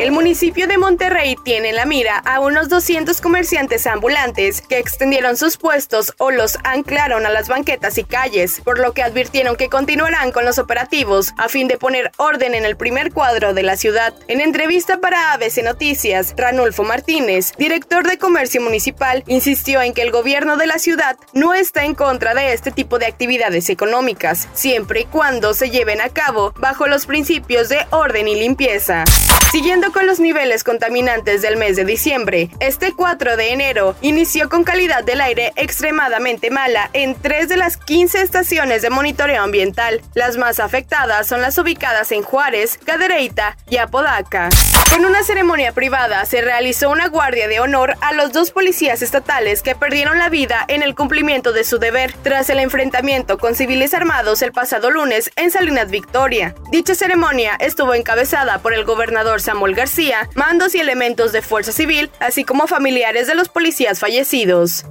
El municipio de Monterrey tiene en la mira a unos 200 comerciantes ambulantes que extendieron sus puestos o los anclaron a las banquetas y calles, por lo que advirtieron que continuarán con los operativos a fin de poner orden en el primer cuadro de la ciudad. En entrevista para ABC Noticias, Ranulfo Martínez, director de Comercio Municipal, insistió en que el gobierno de la ciudad no está en contra de este tipo de actividades económicas, siempre y cuando se lleven a cabo bajo los principios de orden y limpieza. Siguiendo con los niveles contaminantes del mes de diciembre, este 4 de enero inició con calidad del aire extremadamente mala en tres de las 15 estaciones de monitoreo ambiental. Las más afectadas son las ubicadas en Juárez, Cadereyta y Apodaca. Con una ceremonia privada se realizó una guardia de honor a los dos policías estatales que perdieron la vida en el cumplimiento de su deber tras el enfrentamiento con civiles armados el pasado lunes en Salinas Victoria. Dicha ceremonia estuvo encabezada por el gobernador Samuel García, mandos y elementos de Fuerza Civil, así como familiares de los policías fallecidos.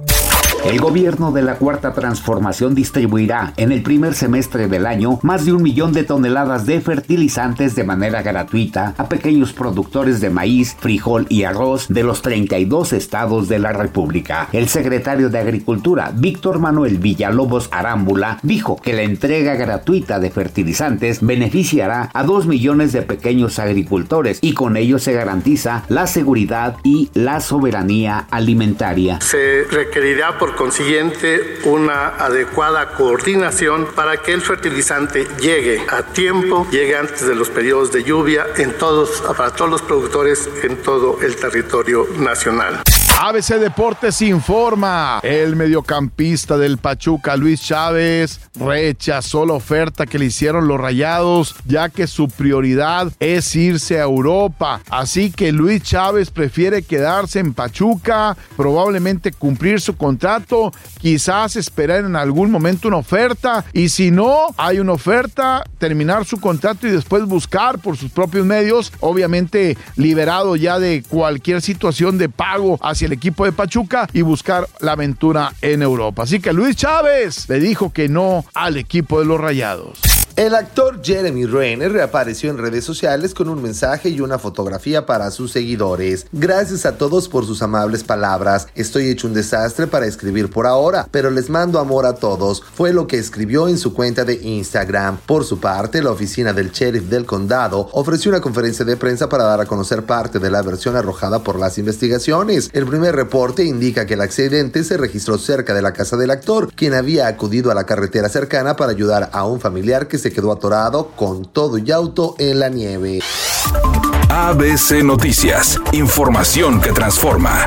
El gobierno de la Cuarta Transformación distribuirá en el primer semestre del año más de un millón de toneladas de fertilizantes de manera gratuita a pequeños productores de maíz, frijol y arroz de los 32 estados de la República. El secretario de Agricultura, Víctor Manuel Villalobos Arámbula, dijo que la entrega gratuita de fertilizantes beneficiará a dos millones de pequeños agricultores y con ello se garantiza la seguridad y la soberanía alimentaria. Se requerirá por consiguiente una adecuada coordinación para que el fertilizante llegue a tiempo, llegue antes de los periodos de lluvia en todos, para todos los productores en todo el territorio nacional. ABC Deportes informa. El mediocampista del Pachuca, Luis Chávez, rechazó la oferta que le hicieron los rayados, ya que su prioridad es irse a Europa. Así que Luis Chávez prefiere quedarse en Pachuca, probablemente cumplir su contrato, quizás esperar en algún momento una oferta. Y si no hay una oferta, terminar su contrato y después buscar por sus propios medios, obviamente liberado ya de cualquier situación de pago el equipo de Pachuca y buscar la aventura en Europa. Así que Luis Chávez le dijo que no al equipo de los Rayados. El actor Jeremy Renner reapareció en redes sociales con un mensaje y una fotografía para sus seguidores. Gracias a todos por sus amables palabras. Estoy hecho un desastre para escribir por ahora, pero les mando amor a todos. Fue lo que escribió en su cuenta de Instagram. Por su parte, la oficina del sheriff del condado ofreció una conferencia de prensa para dar a conocer parte de la versión arrojada por las investigaciones. El primer reporte indica que el accidente se registró cerca de la casa del actor, quien había acudido a la carretera cercana para ayudar a un familiar que quedó atorado con todo y auto en la nieve. ABC Noticias, información que transforma.